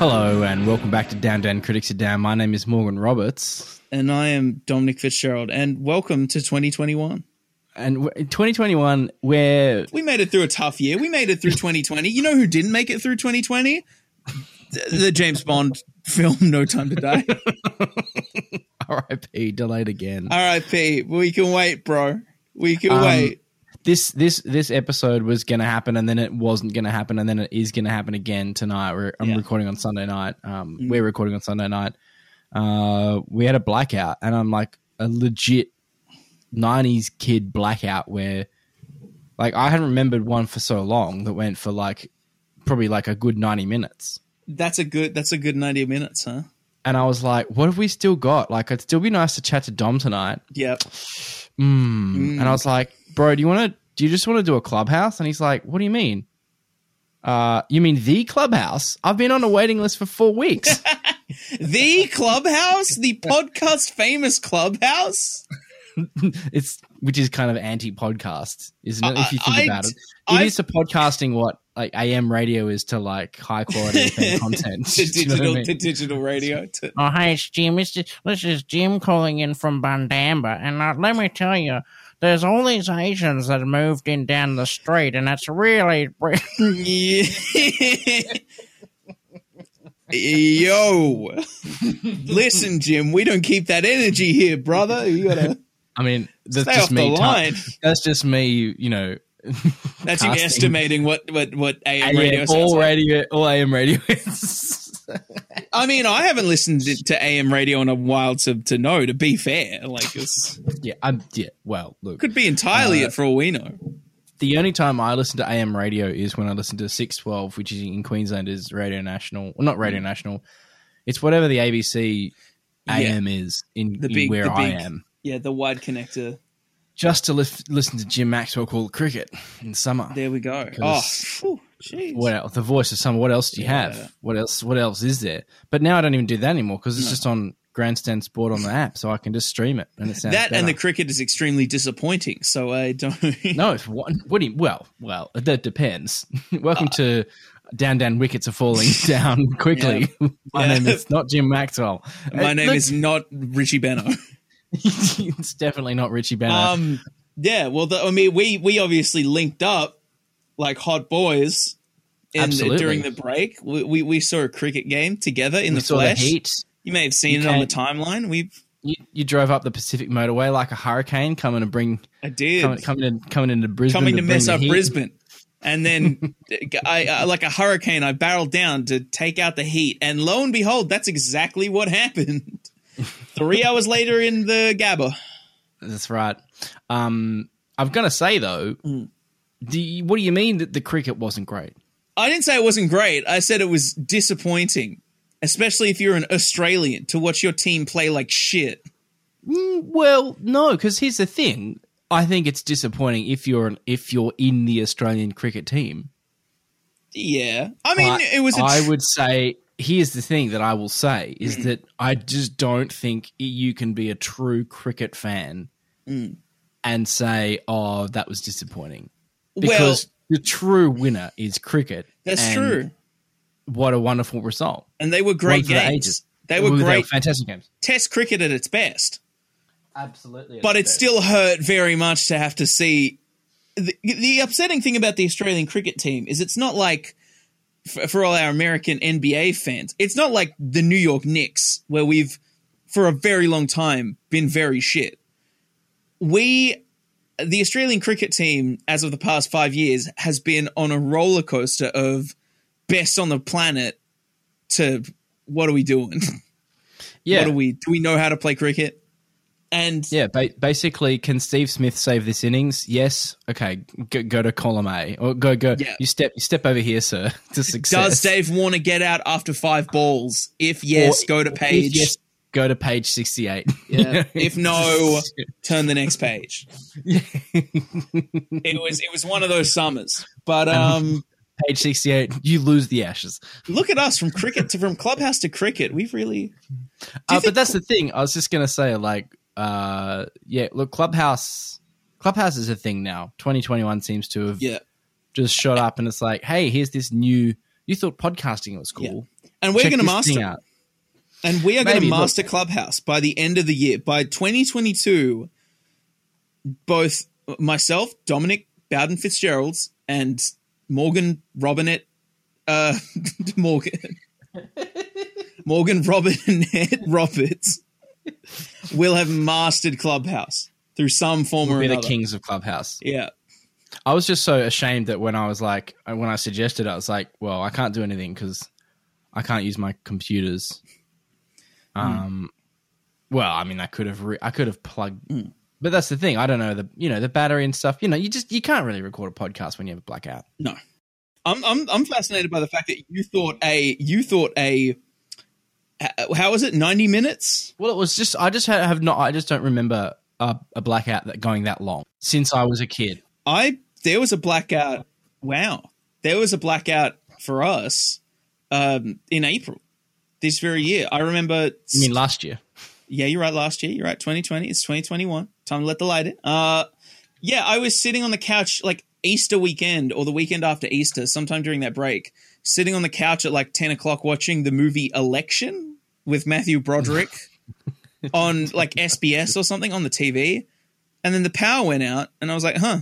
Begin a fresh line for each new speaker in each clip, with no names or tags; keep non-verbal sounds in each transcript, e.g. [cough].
Hello and welcome back to Down Down Critics Are Down. My name is Morgan Roberts.
And I am Dominic Fitzgerald. And welcome to 2021.
And w- in 2021, where
We made it through a tough year. We made it through 2020. You know who didn't make it through 2020? The, the James Bond film [laughs] No Time to Die. [laughs]
RIP delayed again.
RIP. We can wait, bro. We can
Um,
wait.
This this this episode was going to happen and then it wasn't going to happen and then it is going to happen again tonight. We're, I'm
Yeah.
recording on Sunday night. Um,
Mm.
We're recording on Sunday night. Uh, we had a blackout and I'm like a legit 90s kid blackout where like I hadn't remembered one for so long that went for like probably like a good 90 minutes.
That's a good that's a good 90 minutes, huh?
And I was like, what have we still got? Like, it'd still be nice to chat to Dom tonight.
Yep.
Mm. And I was like, bro, do you want to, do you just want to do a clubhouse? And he's like, what do you mean? Uh, you mean the clubhouse? I've been on a waiting list for four weeks. [laughs]
The Clubhouse, the podcast famous Clubhouse. [laughs]
it's, which is kind of anti podcast, isn't it? If you think
I-
about it,
I-
it is to podcasting what like AM radio is to like high quality [laughs] content.
to [laughs]
Do you know I
digital
mean?
to digital radio. To,
Oh, hi, it's Jim. This is, this is Jim calling in from Bundamba. And uh, let me tell you, there's all these Asians that moved in down the street, and it's really. [laughs]
Yo, listen, Jim. We don't keep that energy here, brother. You gotta
I mean, that's
stay
just
off the
me. ti-
line.
that's just me, you know.
That's you estimating what what what AM
AM,
radio
all
like.
radio, all AM radio is.
I mean, I haven't listened to- AM radio in a while to to know. To be fair, like it's [laughs]
yeah, I'm. Yeah, well, look,
could be entirely
Uh,
it for all we know.
the only time I listen to AM radio is when I listen to 612, which is in Queensland is Radio National. Well, not Radio National. It's whatever the ABC AM is in,
The
in
big-
where
the
I am.
Yeah, the wide connector.
Just to lis- listen to Jim Maxwell call cricket in summer.
There we go. Oh,
'Cause-
phew, jeez.
What else? The voice of summer. What else do you
Yeah.
have? What else? What else is there? But now I don't even do that anymore because it's
No.
just on Grandstand Sport on the app, so I can just stream it and it sounds
that and the cricket is extremely disappointing. So I don't. [laughs]
No, if one, what do you, well, well, that depends. [laughs] Welcome to Down Down Wickets are falling [laughs] down quickly. My
Yeah.
name is not Jim Maxwell.
My
Uh,
name
look,
is not Richie Benaud. [laughs]
it's definitely not Richie Benaud.
Um, yeah, well, the, I mean, we we obviously linked up like hot boys in
Absolutely.
during the break. We, we we saw a cricket game together in
we
the flesh.
the.
You may have seen
You
it on the timeline. We
You, you drove up the Pacific Motorway like a hurricane, coming to bring
I did
coming, coming in coming into Brisbane,
coming to
bring
mess up. Brisbane. And then, [laughs] I, I like a hurricane. I barreled down to take out the heat, and lo and behold, that's exactly what happened. Three hours later, in the Gabba,
That's right. Um, I'm gonna say though,
Mm.
the what do you mean that the cricket wasn't great?
I didn't say it wasn't great. I said it was disappointing, especially if you're an Australian to watch your team play like shit.
Mm, Well, no, because here's the thing. I think it's disappointing if you're an, if you're in the Australian cricket team.
Yeah, I mean,
But
it was. A
I
tr-
would say here's the thing that I will say is
Mm.
that I just don't think you can be a true cricket fan
Mm.
and say, "Oh, that was disappointing,"
well,
because the true winner is cricket.
that's true,
What a wonderful result!
and they were great
One for the
games.
ages.
They were
Ooh,
great
fantastic games.
Test cricket at its best.
Absolutely,
but it still hurt very much to have to see. The, the upsetting thing about the Australian cricket team is it's not like for, for all our American NBA fans, it's not like the New York Knicks where we've for a very long time been very shit. We the Australian cricket team as of the past 5 years has been on a roller coaster of best on the planet to what are we doing? [laughs]
yeah,
What are we do we know how to play cricket? And
Yeah, ba- basically, can Steve Smith save this innings? Yes. Okay, go, go to column A or go go.
Yeah.
You step you step over here, sir, [laughs] to success.
Does Dave Warner get out after five balls? If yes,
Or
go to page.
yes, go to page sixty-eight.
Yeah. [laughs] if no, turn the next page. [laughs] It was it was one of those summers. But um,
page sixty-eight, you lose the ashes.
look at us from cricket to from clubhouse to cricket. We've really.
Uh, but that's the thing. I was just gonna say, like, uh, yeah, look, Clubhouse, Clubhouse is a thing now. Twenty twenty-one seems to have
yeah.
just shot up, and it's like, hey, here's this new. You thought podcasting was cool.
and we're going to master,
out.
and we are going to
Maybe, look.
master Clubhouse by the end of the year. By 2022, both myself, Dominic Bowden Fitzgerald's, and Morgan Robinette, uh, [laughs] Morgan, [laughs] Morgan Robinette Roberts will have mastered Clubhouse through some form or
We're the kings of Clubhouse.
Yeah.
I was just so ashamed that when I was like, when I suggested, I was like, well, I can't do anything because I can't use my computers. Um, well, I mean, I could have, re- I could have plugged, but that's the thing. I don't know the, you know, the battery and stuff. You know, you just you can't really record a podcast when you have a blackout.
No, I'm I'm I'm fascinated by the fact that you thought a you thought a how was it ninety minutes?
Well, it was just I just have not. I just don't remember a, a blackout that going that long since I was a kid.
I there was a blackout. Wow, there was a blackout for us um, in April this very year. I remember.
I mean, last year.
Yeah, you're right. Last year, you're right. 2020. It's 2021. Time to let the light in. Uh, yeah, I was sitting on the couch like Easter weekend or the weekend after Easter, sometime during that break, sitting on the couch at like 10 o'clock watching the movie Election with Matthew Broderick [laughs] on like SBS or something on the TV. And then the power went out, and I was like, huh.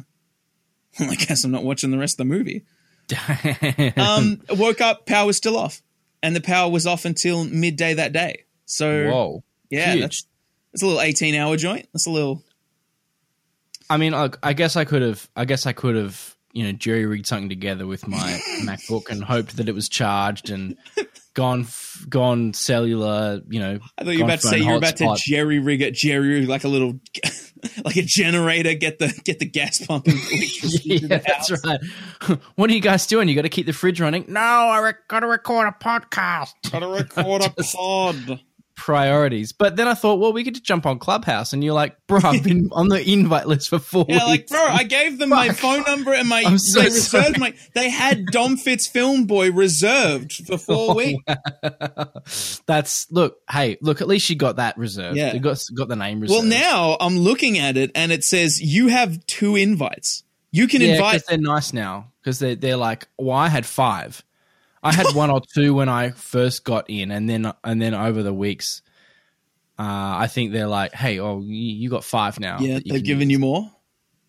[laughs] I guess I'm not watching the rest of the movie. [laughs] Um, woke up, power was still off, and the power was off until midday that day. So
Whoa.
yeah,
Huge.
that's that's a little eighteen hour joint. That's a little
I mean, I, I guess I could have. I guess I could have. You know, jury rigged something together with my [laughs] MacBook and hoped that it was charged and gone f- gone cellular. You know,
I thought you were about to say you were about to jerry rig it, jerry rig like a little [laughs] like a generator, get the get the gas pump and electricity to [laughs]
yeah,
the
that's
house.
right. what are you guys doing? You got to keep the fridge running.
No, I re- gotta record a podcast.
Gotta record a pod.
Priorities. But then I thought, well, we could just jump on Clubhouse, and you're like, bro, I've been [laughs] on the invite list for four
Yeah, like
weeks.
bro, I gave them my phone number and my
so
they reserved
sorry.
my they had Dom Fitz Film Boy reserved for [laughs]
Oh,
four weeks.
That's look. Hey, look. At least you got that reserved.
Yeah.
you got got the name reserved.
Well, now I'm looking at it and it says you have two invites. You can
yeah,
invite
they're nice now. Because they're they're like, well, I had five. I had one or two when I first got in, and then and then over the weeks, uh, I think they're like, hey, oh, you, got five now.
Yeah, they've given
use.
you more.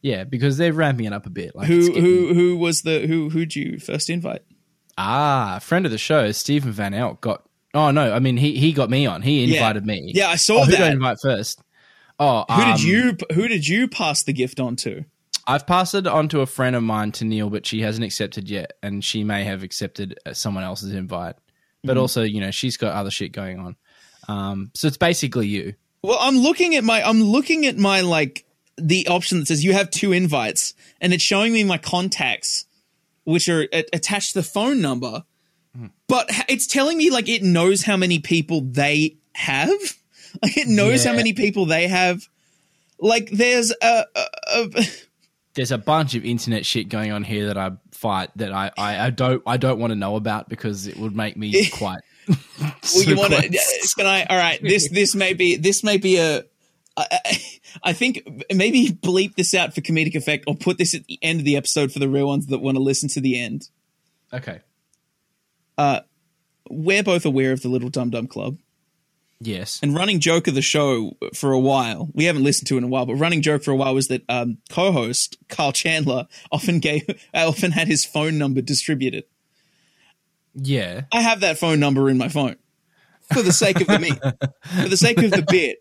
Yeah, because they're ramping it up a bit. Like
Who
getting-
who who was the who who'd you first invite?
Ah, friend of the show, Stephen Van Elk got. Oh no, I mean he he got me on. He
Yeah.
invited me.
Yeah, I saw
Oh, who did I
that.
invite first? Oh,
Who
um,
did you who did you pass the gift on to?
I've passed it on to a friend of mine to Neil, but she hasn't accepted yet, and she may have accepted uh, someone else's invite. But
Mm-hmm.
also, you know, she's got other shit going on. Um, so it's basically you.
Well, I'm looking at my I'm looking at my like the option that says you have two invites, and it's showing me my contacts, which are a- attached to the phone number. But it's telling me like it knows how many people they have. [laughs] Like it knows how many people they have. Like there's a, a, a
There's a bunch of internet shit going on here that I fight that I, I, I don't I don't want to know about because it would make me [laughs] quite.
Well, you want to? Can I? All right. This this may be this may be a. I, I- think maybe bleep this out for comedic effect, or put this at the end of the episode for the real ones that want to listen to the end.
Okay.
Uh, We're both aware of the Little Dum Dum Club
Yes.
and running joke of the show for a while. We haven't listened to it in a while, but running joke for a while was that um, co-host Karl Chandler [laughs] often gave [laughs] often had his phone number distributed.
Yeah.
I have that phone number in my phone for the sake of the me, [laughs] for the sake of the bit.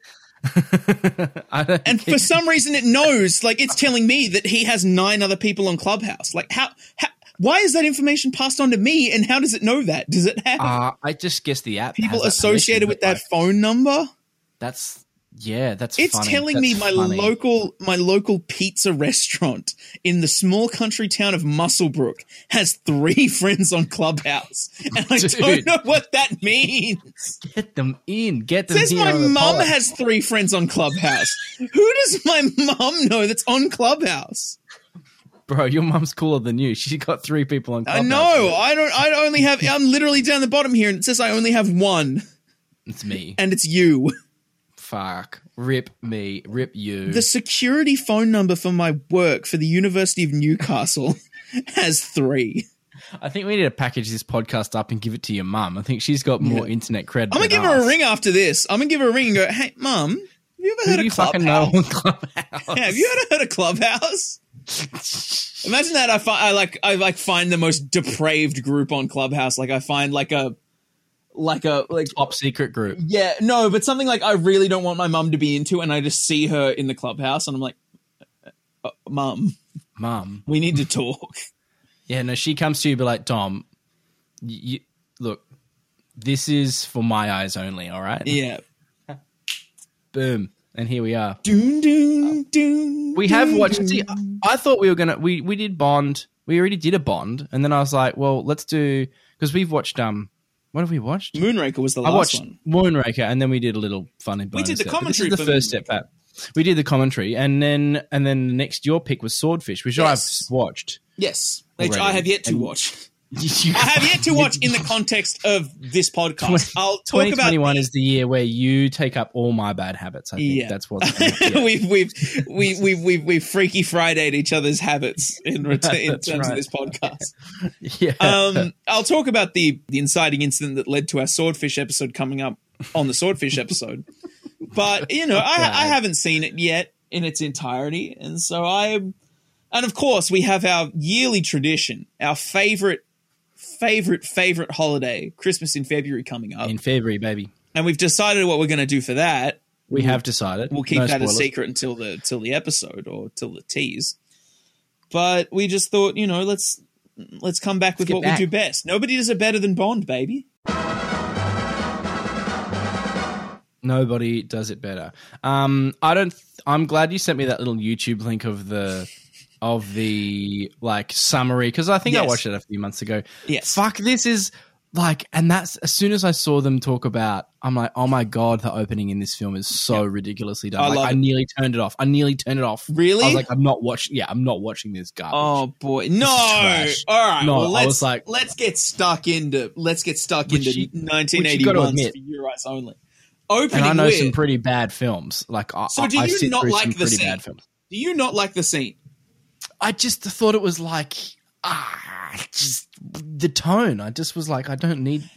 And for some reason, it knows, like, it's telling me that he has nine other people on Clubhouse. Like, how, how why is that information passed on to me? And how does it know that? Does it have
uh, I just guess the app
people associated with that
like,
phone number?
that's yeah. That's
It's
funny.
telling me my
funny.
local, my local pizza restaurant in the small country town of Muswellbrook has three [laughs] friends on Clubhouse. And I don't know what that means.
Get them in. Get them.
says my mum has three friends on Clubhouse. Who does my [laughs] mum know that's on Clubhouse?
Bro, your mum's cooler than you. She got three people on.
I
Clubhouse.
know. I don't. I only have. I'm literally down the bottom here, and it says I only have one,
It's me.
and it's you.
Fuck. Rip me. Rip you.
The security phone number for my work for the University of Newcastle [laughs] has three.
I think we need to package this podcast up and give it to your mum. I think she's got more internet cred.
I'm gonna
than
give her a ring after this. I'm gonna give her a ring and go, "Hey, mum, have you ever
Who
heard of Clubhouse?
Clubhouse?
Yeah, have you ever heard of Clubhouse? Imagine that. I find I like I like find the most depraved group on Clubhouse. Like I find like a like a like
top secret group?
yeah no, but something like I really don't want my mum to be into, and I just see her in the clubhouse, and I'm like, uh, mum,
Mum.
we need to talk. [laughs]
Yeah, no, she comes to you, be like, Dom, you, you, look, this is for my eyes only. All right.
yeah.
Boom, and here we are.
Doon, doon, doon,
We have watched. See, I thought we were gonna. We we did Bond. We already did a Bond, and then I was like, well, let's do because we've watched. Um, what have we watched?
Moonraker was the last I
watched
one.
Moonraker, and then we did a little funny.
We did the. Commentary
This is the first step back. We did the commentary, and then and then the next your pick was Swordfish, which
Yes.
I've watched.
Yes, which I have yet to
And-
watch. [laughs]
You-
I have yet to watch in the context of this podcast. I'll talk about
2021 is the year where you take up all my bad habits. I think
Yeah.
that's what. yeah. [laughs]
we've we've we we we we freaky Friday'd each other's habits in [laughs] return in
That's
terms of this podcast. [laughs]
yeah.
Um, I'll talk about the the inciting incident that led to our swordfish episode coming up on the swordfish episode. But you know, I, I haven't seen it yet in its entirety, and so I, and of course, we have our yearly tradition, our favorite, favorite, favorite holiday, Christmas in February coming up,
in February, baby.
and we've decided what we're going to do for that.
We have decided.
We'll keep
No
that a secret until the till the episode or till the tease. But we just thought, you know, let's let's come back with what
back.
we do best. Nobody does it better than Bond, baby.
Nobody does it better. Um, I don't. I'm glad you sent me that little YouTube link of the of the like summary because I think I watched it a few months ago.
Yes.
Fuck, this is like, and that's as soon as I saw them talk about, I'm like, oh my god, the opening in this film is so ridiculously done.
I
like, I nearly turned it off. I nearly turned it off.
Really?
I was like, I'm not watching. Yeah, I'm not watching this garbage.
Oh boy, no! All right,
No,
well, let's
like-
let's get stuck into let's get stuck into
you- which you
1981
gotta
for
admit.
your eyes only.
and I know
with,
some pretty bad films. Like, I,
So do
I
you
sit
not like the scene?
bad films?
do you not like the scene?
I just thought it was like ah, just the tone. I just was like, I don't need.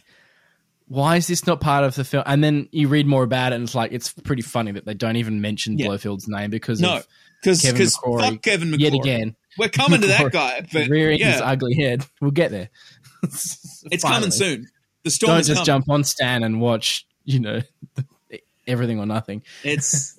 Why is this not part of the film? And then you read more about it, and it's like it's pretty funny that they don't even mention
Yeah.
Blofeld's name because
No, because
Kevin McClory
fuck Kevin McClory.
yet again
We're coming to that guy, but
rearing his ugly head. We'll get there.
it's coming soon. The storm
Don't just
coming.
jump on Stan and watch. You know, everything or nothing.
It's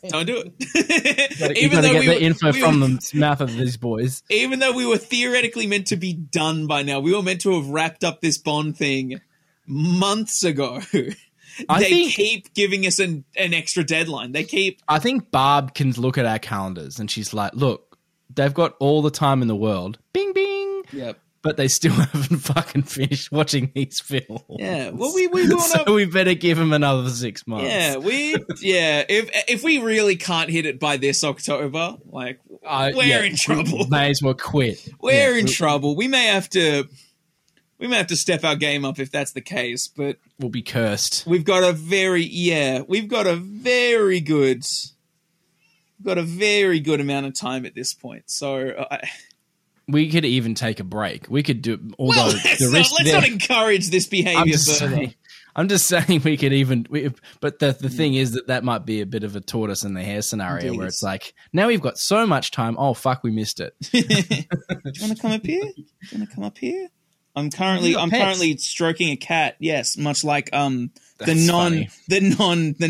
[laughs] don't do it.
gotta
even though
get
we
the
were,
info
we
from
were,
the [laughs] mouth of these boys.
even though we were theoretically meant to be done by now, we were meant to have wrapped up this Bond thing months ago. [laughs]
I
they
think-
keep giving us an, an extra deadline. They keep
I think Barb can look at our calendars and she's like, look, they've got all the time in the world. Bing, bing.
Yep.
But they still [laughs] haven't fucking finished watching these films.
Yeah. Well, we we want to. [laughs]
so we better give them another six months.
Yeah, we yeah. If if we really can't hit it by this October, like
Uh,
we're
yeah,
in
we
trouble.
May as well quit. [laughs]
We're
Yeah,
in
we-
trouble. We may have to we may have to step our game up if that's the case. But
We'll be cursed.
we've got a very yeah, we've got a very good, got a very good amount of time at this point. So I,
We could even take a break. We could do. Although
well, let's,
the
not, let's
there,
not encourage this behavior
I'm just
further.
saying. I'm just saying we could even. We, but the the thing is that that might be a bit of a tortoise in the hare scenario
Indeed.
where it's like now we've got so much time. Oh fuck, we missed it.
Do [laughs] you want to come up here? Do you want to come up here? I'm currently I'm
pets.
currently stroking a cat. Yes, much like um the non
funny.
the non the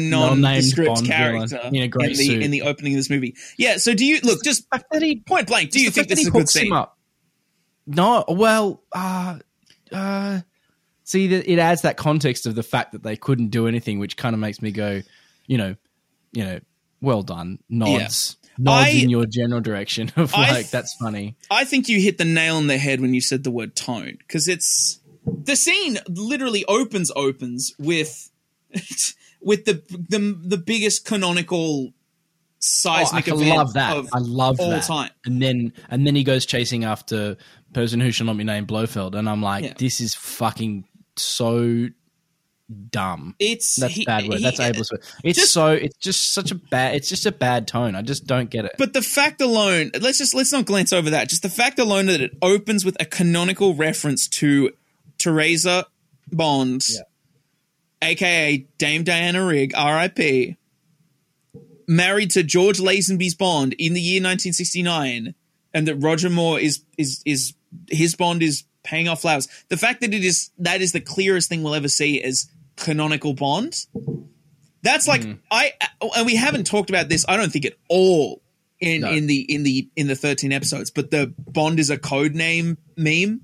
Bond villain
character
in
in the
suit.
in the opening of this movie. Yeah. So do you look just
he
point blank? Do you think this is a good
hooks him
scene?
up. No, well, uh, uh, see, that it adds that context of the fact that they couldn't do anything, which kind of makes me go, you know, you know, well done, nods, nods
I-
in your general direction of like
th-
that's funny.
I think you hit the nail on the head when you said the word tone because it's the scene literally opens opens with [laughs] with the the the biggest canonical
Oh, I
event
love that.
of
I love
all
that.
time.
And then and then he goes chasing after person who shall not be named Blofeld, and I'm like,
Yeah.
this is fucking so dumb.
It's
That's
he-
bad word.
he-
That's Abel's word. It's
just-
so. It's just such a bad. It's just a bad tone. I just don't get it.
But the fact alone, let's just let's not glance over that. Just the fact alone that it opens with a canonical reference to Teresa Bond, aka Dame Diana Rigg, R.I.P., married to George Lazenby's Bond in the year 1969, and that Roger Moore is is is his Bond is paying off flowers. The fact that it is that is the clearest thing we'll ever see as canonical Bond. That's like mm. I and we haven't talked about this. I don't think at all in
No.
in the in the in the thirteen episodes. But the Bond is a code name meme,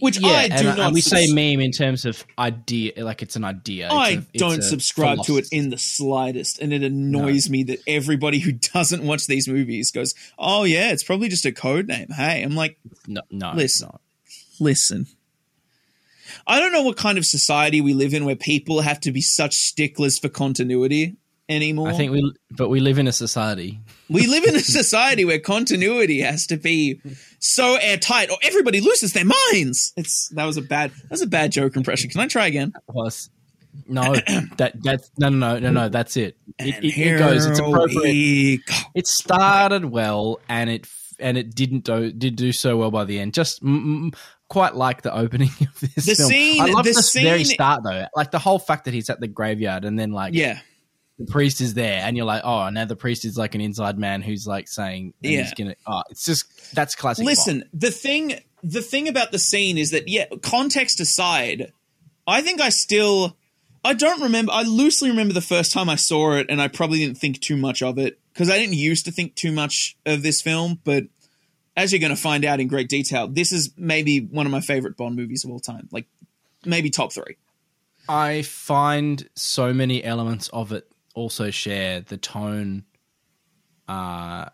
which
yeah,
I do
and,
not.
and we say meme in terms of idea, like it's an idea. It's
I
a-
don't subscribe to it in the slightest, and it annoys me that everybody who [laughs] doesn't watch these movies goes, "Oh yeah, it's probably just a code name." Hey, I'm like,
No, no,
Listen.
not.
listen. I don't know what kind of society we live in where people have to be such sticklers for continuity anymore.
I think we, but we live in a society.
we live in a [laughs] society where continuity has to be so airtight, or everybody loses their minds. It's that was a bad that was a bad joke impression. Can I try again?
Plus, no, [coughs] that that's no, no, no, no, no. That's it. It, it, it goes. It's appropriate. It started well, and it and it didn't do did do so well by the end. Just mm, quite like the opening [laughs] of this
The
film.
scene-
I love
the
the, very start though, like the whole fact that he's at the graveyard, and then like
Yeah,
the priest is there, and you're like, oh, now the priest is like an inside man who's like saying,
Yeah.
he's gonna. Oh, it's just that's classic.
Listen, the thing the thing about the scene is that yeah, context aside, I think I still I don't remember I loosely remember the first time I saw it and I probably didn't think too much of it because I didn't used to think too much of this film, but as you're going to find out in great detail, this is maybe one of my favorite Bond movies of all time. Like maybe top 3.
I find so many elements of it also share the tone uh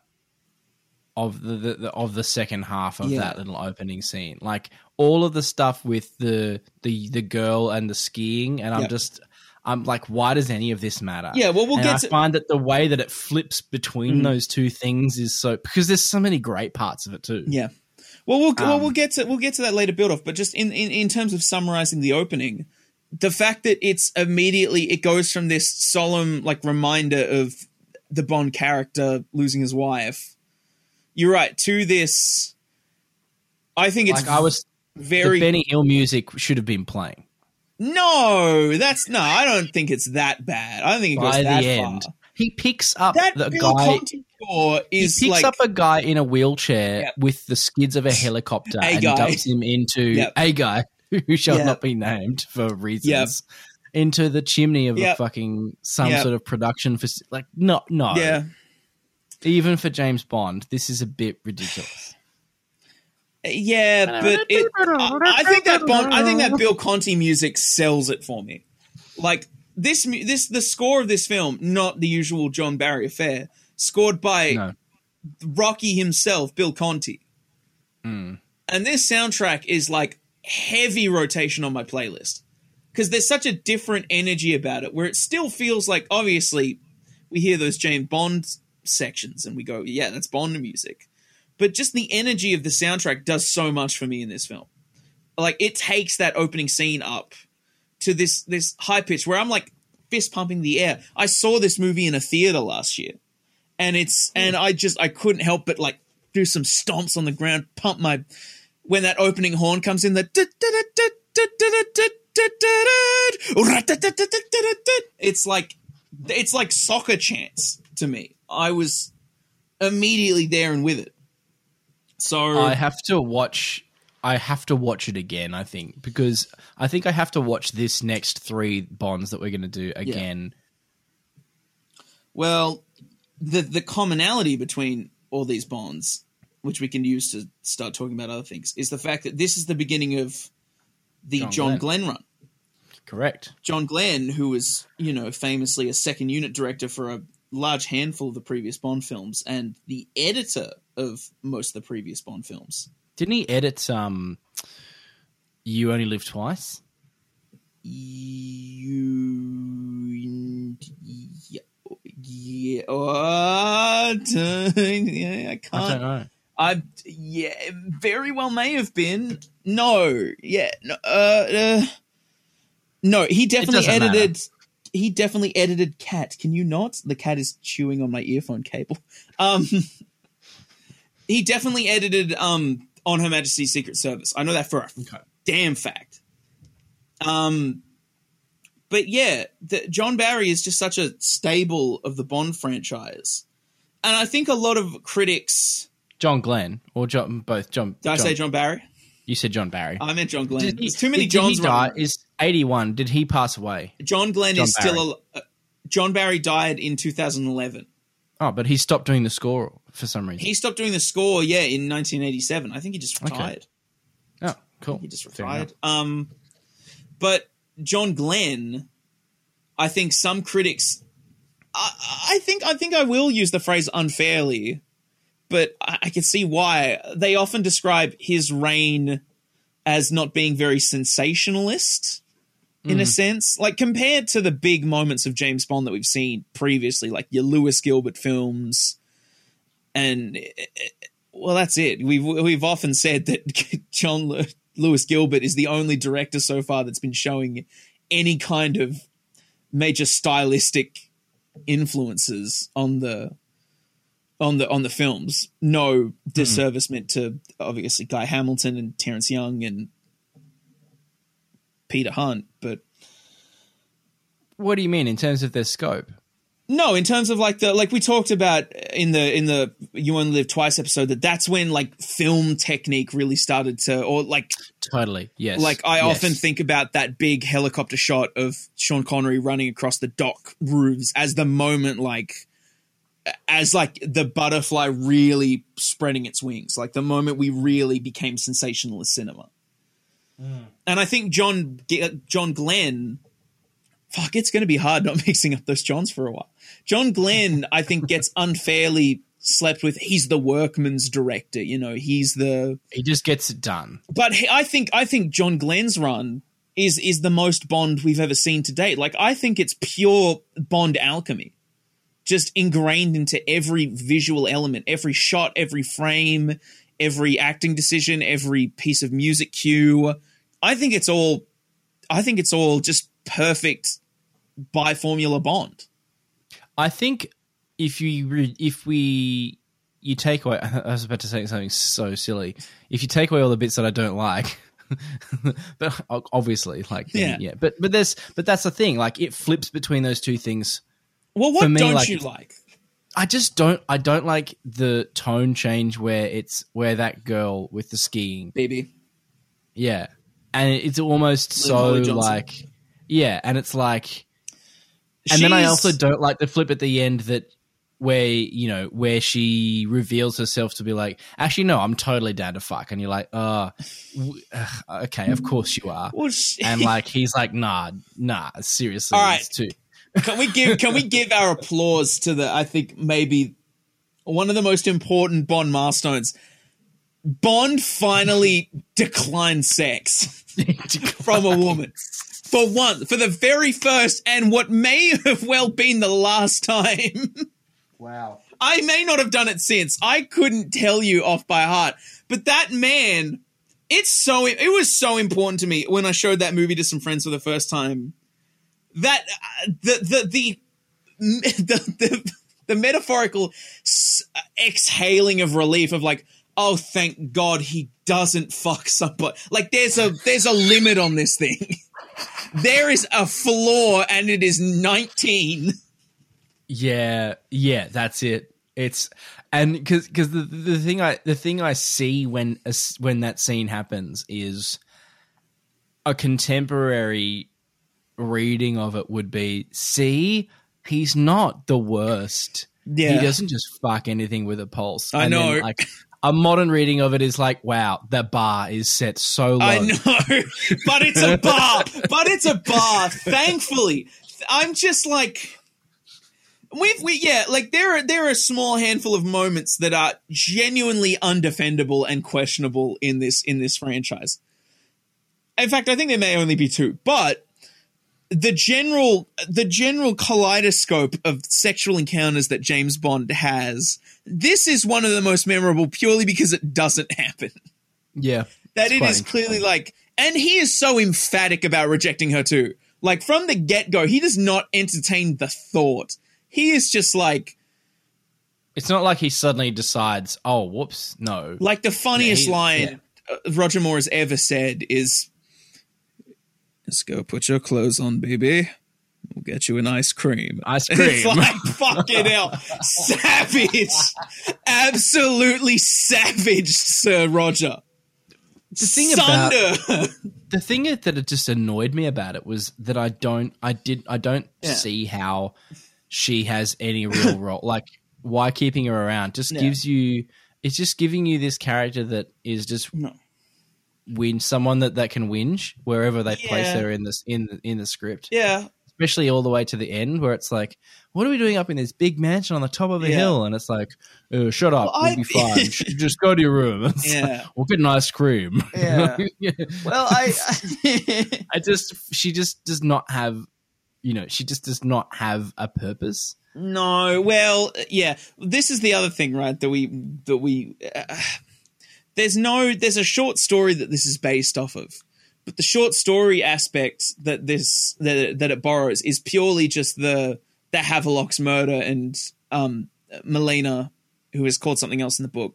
of the, the, the of the second half of
Yeah.
that little opening scene. Like all of the stuff with the the the girl and the skiing and
Yeah.
I'm just I'm like why does any of this matter?
Yeah, well we'll
and
get
I
to
find that the way that it flips between
Mhm.
those two things is so because there's so many great parts of it too.
Yeah. Well, we'll well
Um,
we'll get to we'll get to that later build off, but just in, in in terms of summarizing the opening, the fact that it's immediately it goes from this solemn like reminder of the Bond character losing his wife. You're right to this. I think it's
Like I was
very
Benny Hill music should have been playing.
no. That's no. I don't think it's that bad. I don't think it goes
by
that
the
far.
end. He picks up
That
the
Bill
guy. He
is
picks
like
up a guy in a wheelchair with the skids of a helicopter
A
and dumps him into
Yep.
a guy [laughs] who shall
Yep.
not be named for reasons.
Yep.
Into the chimney of
Yep.
a fucking some
Yep.
sort of production for like no no
yeah.
even for James Bond this is a bit ridiculous.
Yeah, but it, I, I think that Bond, I think that Bill Conti music sells it for me. Like this, this the score of this film, not the usual John Barry affair, scored by
No,
Rocky himself, Bill Conti.
Mm.
And this soundtrack is like heavy rotation on my playlist because there's such a different energy about it where it still feels like obviously we hear those James Bond sections and we go, yeah, that's Bond music. But just the energy of the soundtrack does so much for me in this film. Like it takes that opening scene up to this this high pitch where I'm like fist pumping the air. I saw this movie in a theater last year and it's and hmm. I just I couldn't help but like do some stomps on the ground, pump my when that opening horn comes in the it's like it's like soccer chants to me. I was immediately there and with it. So
I have to watch. I have to watch it again. I think because I think I have to watch this next three Bonds that we're going to do again.
Well, the the commonality between all these bonds, which we can use to start talking about other things, is the fact that this is the beginning of the John,
John
Glenn.
Glenn.
run.
Correct.
John Glenn, who was, you know, famously a second unit director for a large handful of the previous Bond films and the editor of most of the previous Bond films.
Didn't he edit um You Only Live Twice?
You, yeah, yeah, yeah, I
I
can't.
don't know.
I yeah, very well may have been. No, yeah, no, uh, uh No, he definitely
doesn't matter.
edited. He definitely edited Cat. Can you not? The cat is chewing on my earphone cable. [laughs] Um, he definitely edited um on Her Majesty's Secret Service. I know that for a damn fact. Um, but yeah, the, John Barry is just such a staple of the Bond franchise, and I think a lot of critics.
John Glenn or John both John.
Did I say John Barry?
You said John Barry.
I meant John Glenn.
He-
There's too many
did- did he
Johns.
die? Is eighty one? Did he pass away?
John Glenn
John
is still. A, uh, John Barry died in 2011.
Oh, but he stopped doing the score for some reason.
He stopped doing the score, yeah, in 1987. I think he just
Okay.
retired.
oh, cool.
He just retired. Um, but John Glenn, I think some critics, I, I think, I think I will use the phrase unfairly, but I, I can see why they often describe his reign as not being very sensationalist. In a hmm. sense, like compared to the big moments of James Bond that we've seen previously, like your Lewis Gilbert films, and eh, eh, well, that's it. We've we've often said that [laughs] John Lew- Lewis Gilbert is the only director so far that's been showing any kind of major stylistic influences on the on the on the films. No disservice hmm. meant to obviously Guy Hamilton and Terrence Young and Peter Hunt, but
What do you mean in terms of their scope?
No, in terms of like the like we talked about in the in the You Only Live Twice episode that that's when like film technique really started to or like
Totally. Yes.
like I
Yes.
often think about that big helicopter shot of Sean Connery running across the dock roofs as the moment like as like the butterfly really spreading its wings like the moment we really became sensationalist cinema. Hmm. And I think John John Glenn fuck it's going to be hard not [laughs] mixing up those Johns for a while. John Glenn I think gets [laughs] unfairly slept with. He's the workman's director you know he's the
he just gets it done.
but he- I think I think John Glenn's run is is the most Bond we've ever seen to date. Like I think it's pure Bond alchemy, just ingrained into every visual element, every shot, every frame, every acting decision, every piece of music cue. I think it's all. I think it's all just perfect by formula Bond.
I think if you re- if we you take away, [laughs] I was about to say something so silly. If you take away all the bits that I don't like, [laughs] but obviously, like
Yeah.
yeah, But but there's but that's the thing. Like it flips between those two things.
Well, what
me,
don't
like-
you like?
I just don't. I don't like the tone change where it's where that girl with the skiing.
Baby,
Yeah, and it's almost so like yeah, and it's like and then I also don't like the flip at the end that where you know where she reveals herself to be like, actually no, I'm totally down to fuck, and you're like, oh, w- okay, of course you are,
Well, she-
and like [laughs] he's like, nah, nah, seriously,
All right.
too.
Can we give can we give our applause to the I think maybe one of the most important Bond milestones. Bond finally declined sex [laughs] from a woman. For one, for the very first and what may have well been the last time.
wow.
I may not have done it since. I couldn't tell you off by heart. But that man, it's so it was so important to me when I showed that movie to some friends for the first time. That uh, the the the [laughs] the the, the metaphorical s- exhaling of relief of like, oh, thank God he doesn't fuck somebody. Like there's a there's a limit on this thing. [laughs] There is a floor and it is 19.
Yeah, yeah, that's it. It's and because because the the thing I the thing I see when when that scene happens is a contemporary reading of it would be see he's not the worst.
Yeah.
He doesn't just fuck anything with a pulse.
I
And then,
know.
like a modern reading of it is like, wow, the bar is set so low.
I know, [laughs] but it's a bar. but it's a bar. Thankfully, I'm just like we've we yeah like there are there are a small handful of moments that are genuinely undefendable and questionable in this in this franchise. In fact, I think there may only be two, but the general the general kaleidoscope of sexual encounters that James Bond has, this is one of the most memorable purely because it doesn't happen.
Yeah,
that
It's
it
quite
is clearly like and he is so emphatic about rejecting her too. Like from the get go, he does not entertain the thought. He is just like
It's not like he suddenly decides, oh, whoops, no.
like the funniest
Yeah,
line uh, Roger Moore has ever said is, "Let's go put your clothes on, baby. We'll get you an ice cream."
Ice [laughs] cream.
It's like fucking hell, savage, absolutely savage, Sir Roger.
The thing about the thing that it just annoyed me about it was that I don't, I did, I don't
Yeah.
see how she has any real [laughs] role. Like, why keeping her around just
Yeah.
gives you, it's just giving you this character that is just
No.
Win someone that that can whinge wherever they place
Yeah.
her in this in the, in the script.
yeah,
especially all the way to the end where it's like, what are we doing up in this big mansion on the top of a
Yeah.
hill? And it's like, oh, shut up,
Well,
we'll
I-
be [laughs] fine. Just go to your room. [laughs] It's like,
yeah.
we'll get an ice cream. [laughs]
Yeah. Well, I,
I just, she just does not have, you know, she just does not have a purpose.
No, well, yeah. This is the other thing, right? That we that we uh, there's no there's a short story that this is based off of, but the short story aspect that this that that it borrows is purely just the the Havelock's murder and um Melina, who is called something else in the book,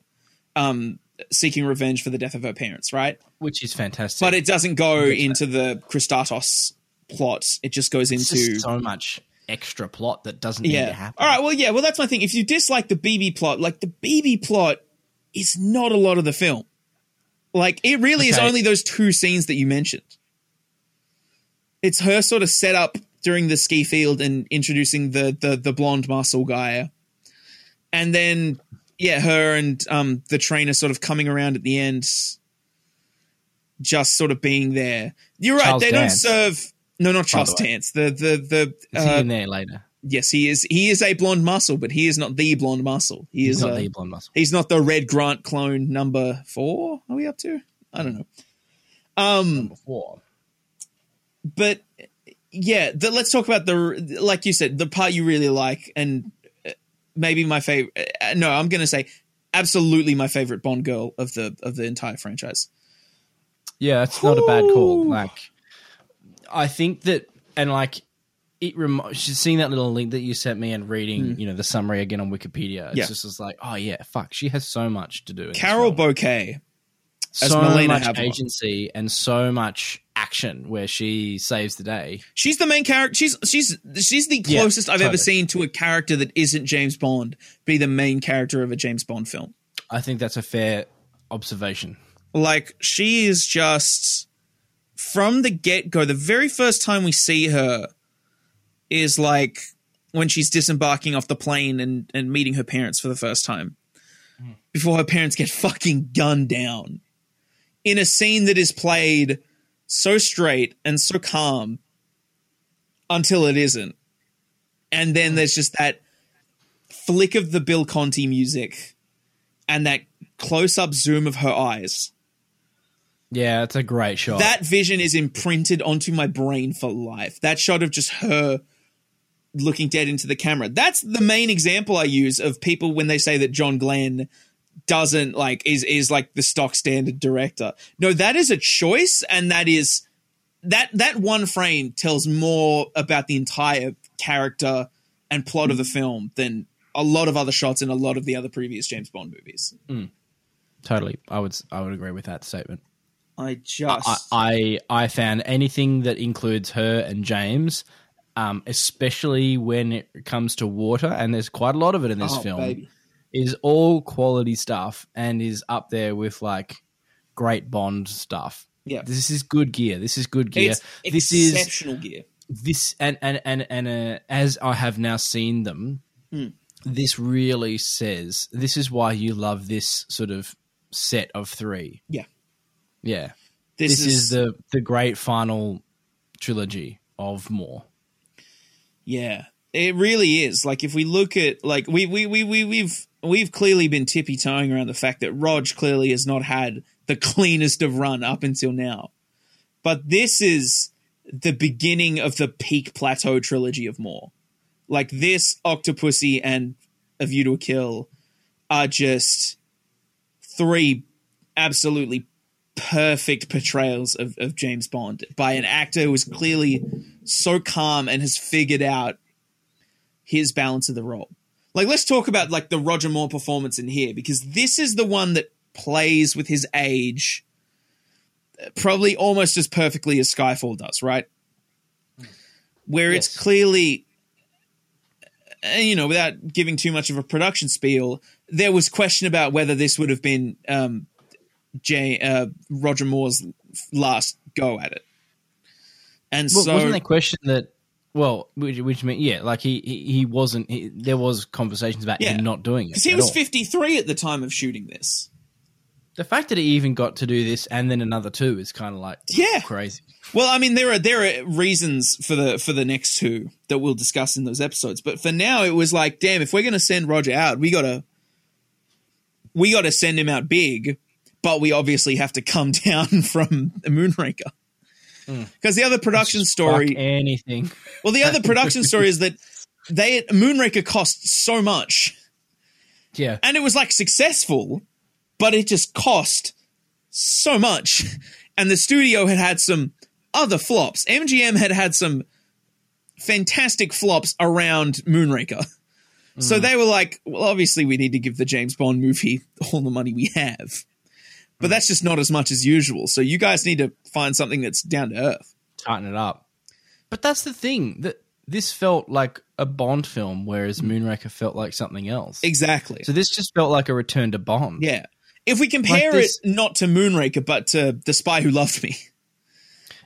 um seeking revenge for the death of her parents, right?
Which is fantastic.
But it doesn't go into the Kristatos plot. It just goes
it's
into
just so much extra plot that doesn't need to
yeah.
happen.
All right. Well, yeah. Well, that's my thing. If you dislike the Bibi plot, like the Bibi plot is not a lot of the film. Like it really is only those two scenes that you mentioned. It's her sort of set up during the ski field and introducing the the the blonde muscle guy, and then yeah, her and um the trainer sort of coming around at the end, just sort of being there. You're right.
Charles
they
Dance.
don't serve. No, not Charles. Dance. The the the
he
uh,
in there later?
Yes, he is. He is a blonde muscle, but he is not the blonde muscle. He
He's
is
not
a-
the blonde muscle.
He's not the Red Grant clone number four. Are we up to? I don't know. Um,
Before.
but yeah, the, let's talk about the like you said, the part you really like, and uh, maybe my favorite. Uh, no, I'm gonna say absolutely my favorite Bond girl of the of the entire franchise.
Yeah, it's not a bad call. Like, I think that, and like, it rem- she's seeing that little link that you sent me and reading, mm. you know, the summary again on Wikipedia. It's.
Yeah.
just was like, oh yeah, fuck, she has so much to do.
Carol. Bouquet. as
so
Melina
much
Havelock.
agency and so much action where she saves the day.
She's the main character. She's she's she's the
Yeah,
closest I've ever seen to a character that isn't James Bond be the main character of a James Bond film.
I think that's a fair observation.
like she is just from the get-go the very first time we see her is like when she's disembarking off the plane and, and meeting her parents for the first time. Mm-hmm. Before her parents get fucking gunned down. In a scene that is played so straight and so calm until it isn't. And then mm-hmm. there's just that flick of the bill conti music and that close-up zoom of her eyes.
Yeah, it's a great shot.
that vision is imprinted onto my brain for life. That shot of just her looking dead into the camera. That's the main example I use of people when they say that John Glenn doesn't like is is like the stock standard director. No, that is a choice and that is that that one frame tells more about the entire character and plot of the film than a lot of other shots in a lot of the other previous James Bond movies. Mm.
totally, I would I would agree with that statement.
I just
I, I I found anything that includes her and James, um, especially when it comes to water, and there's quite a lot of it in this
Oh,
film,
baby.
is all quality stuff and is up there with like great Bond stuff.
Yeah.
This is good gear. This is good gear.
It's
this is
exceptional gear.
this and and and and uh, as I have now seen them,
Hmm.
this really says this is why you love this sort of set of three.
Yeah.
Yeah,
This,
this, is, the the great final trilogy of Moore.
Yeah, it really is. Like if we look at like we we we we we've we've clearly been tippy toeing around the fact that Rog clearly has not had the [laughs] cleanest of run up until now, but this is the beginning of the peak plateau trilogy of Moore. Like this, Octopussy and A View to a Kill are just three absolutely perfect portrayals of, of James Bond by an actor who was clearly so calm and has figured out his balance of the role. Like, let's talk about like the Roger Moore performance in here because this is the one that plays with his age uh, probably almost as perfectly as Skyfall does, right? Where it's clearly, uh, you know, without giving too much of a production spiel, there was question about whether this would have been um, Jay, uh, Roger Moore's last go at it. And
Well,
so,
wasn't there a question that? Well, which, which mean, yeah, like he he, he wasn't. He, there was conversations about
Yeah.
him not doing it
because he was 53 at the time of shooting this.
The fact that he even got to do this and then another two is kind of like
Yeah.
crazy.
Well, I mean, there are there are reasons for the for the next two that we'll discuss in those episodes. But for now, it was like, damn, if we're going to send Roger out, we gotta we gotta send him out big. But we obviously have to come [laughs] down from Moonraker hmm. because the other production story.
Fuck anything. [laughs]
Well, the other production story is that they Moonraker cost so much,
Yeah,
and it was like successful, but it just cost so much, and the studio had had some other flops. MGM had had some fantastic flops around Moonraker. So hmm. they were like, well, obviously we need to give the James Bond movie [laughs] all the money we have. But that's just not as much as usual. So you guys need to find something that's down to earth.
tighten it up. But that's the thing that this felt like a Bond film, whereas mm. Moonraker felt like something else.
Exactly.
So this just felt like a return to Bond.
Yeah. If we compare
Like this-
it not to Moonraker, but to The Spy Who Loved Me,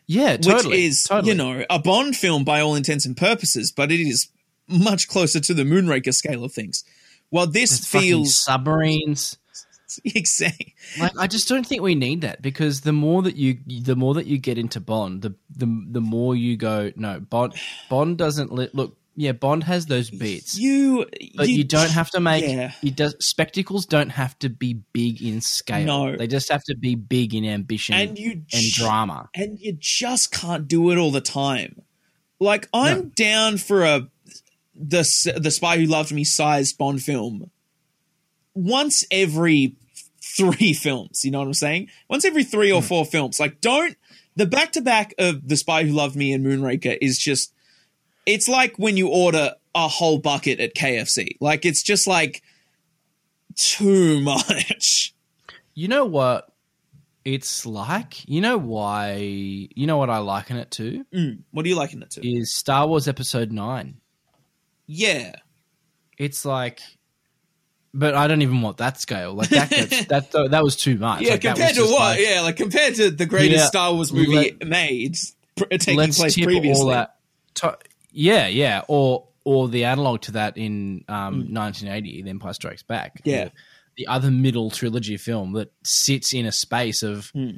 yeah, totally.
which is,
totally.
you know, a Bond film by all intents and purposes, but it is much closer to the Moonraker scale of things. While this
It's
feels
submarines. [laughs]
exactly,
Like I just don't think we need that because the more that you the more that you get into Bond, the the the more you go no Bond Bond doesn't li- look yeah Bond has those beats.
you,
but you, don't have to make
yeah.
it does spectacles don't have to be big in scale.
No.
They just have to be big in ambition
and
and,
you j-
drama.
and you just can't do it all the time. Like I'm down for a the the Spy Who Loved Me sized Bond film once every three [laughs] films. You know what I'm saying? Once every three or four films. Like don't the back to back of the Spy Who Loved Me and Moonraker is just it's like when you order a whole bucket at KFC. Like it's just like too [laughs] much.
You know what? It's like you know why you know what I liken it to
Mm, what are you liking it to?
is Star Wars Episode Nine.
Yeah.
It's like, but I don't even want that scale. Like that gets, [laughs] that that was too much.
Yeah,
Like,
compared to what?
like,
yeah, like compared to the greatest
Yeah,
Star Wars movie
let-
made, pr- taking
let's
place
tip
previously.
all that. To, yeah, yeah, or or the analog to that in um, 1980, The Empire Strikes Back.
Yeah.
the, the other middle trilogy film that sits in a space of
Hmm.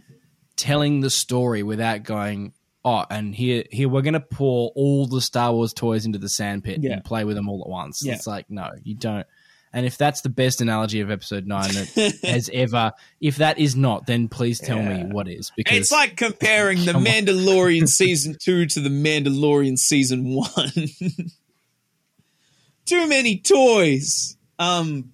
telling the story without going. Oh, and here, here we're gonna pour all the Star Wars toys into the sandpit
Yeah.
and play with them all at once.
Yeah.
It's like no, you don't. And if that's the best analogy of Episode Nine that [laughs] has ever, if that is not, then please tell
Yeah.
me what is. Because
It's like comparing the Mandalorian [laughs] season two to the Mandalorian season one. [laughs] Too many toys. Um,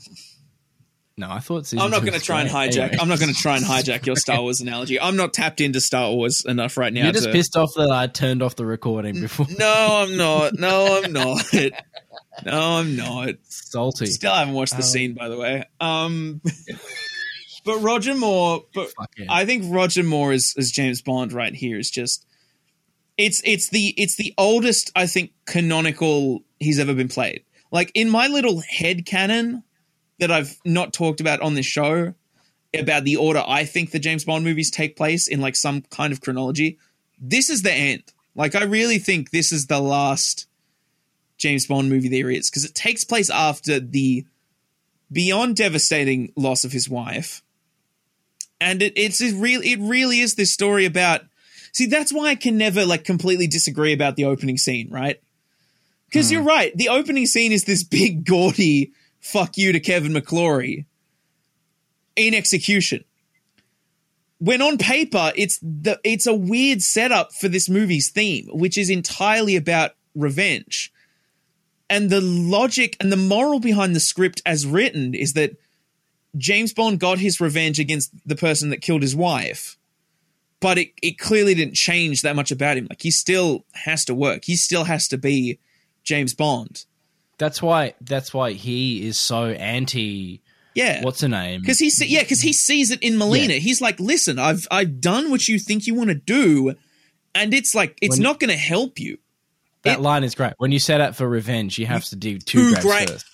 no, I thought season
I'm not going to try and hijack.
Anyway.
I'm not going to try and hijack your Star Wars analogy. I'm not tapped into Star Wars enough right now.
You're just
to,
pissed off that I turned off the recording before.
No, I'm not. No, I'm not. No, I'm not.
Salty.
Still haven't watched the
Um,
scene, by the way. Um, but Roger Moore, but
yeah.
I think Roger Moore as, as James Bond right here is just it's it's the it's the oldest I think canonical he's ever been played. Like in my little head canon that I've not talked about on this show about the order I think the James Bond movies take place in like some kind of chronology. This is the end. Like I really think this is the last James Bond movie there is because it takes place after the beyond devastating loss of his wife, and it, it's a real. It really is this story about. See, that's why I can never like completely disagree about the opening scene, right? Because you're hmm. right. The opening scene is this big, gaudy "fuck you" to Kevin McClory in execution. When on paper, it's the it's a weird setup for this movie's theme, which is entirely about revenge and the logic and the moral behind the script as written is that James Bond got his revenge against the person that killed his wife, but it, it clearly didn't change that much about him. Like he still has to work. He still has to be James Bond.
That's why. That's why he is so anti.
Yeah.
What's her name?
Because he see, yeah, because he sees it in Melina.
Yeah.
He's like, listen, I've I've done what you think you want to do, and it's like it's
When-
not going to help you.
That
it-
line is great. When you set out for revenge, you have to do two
Two
grabs
great-
first.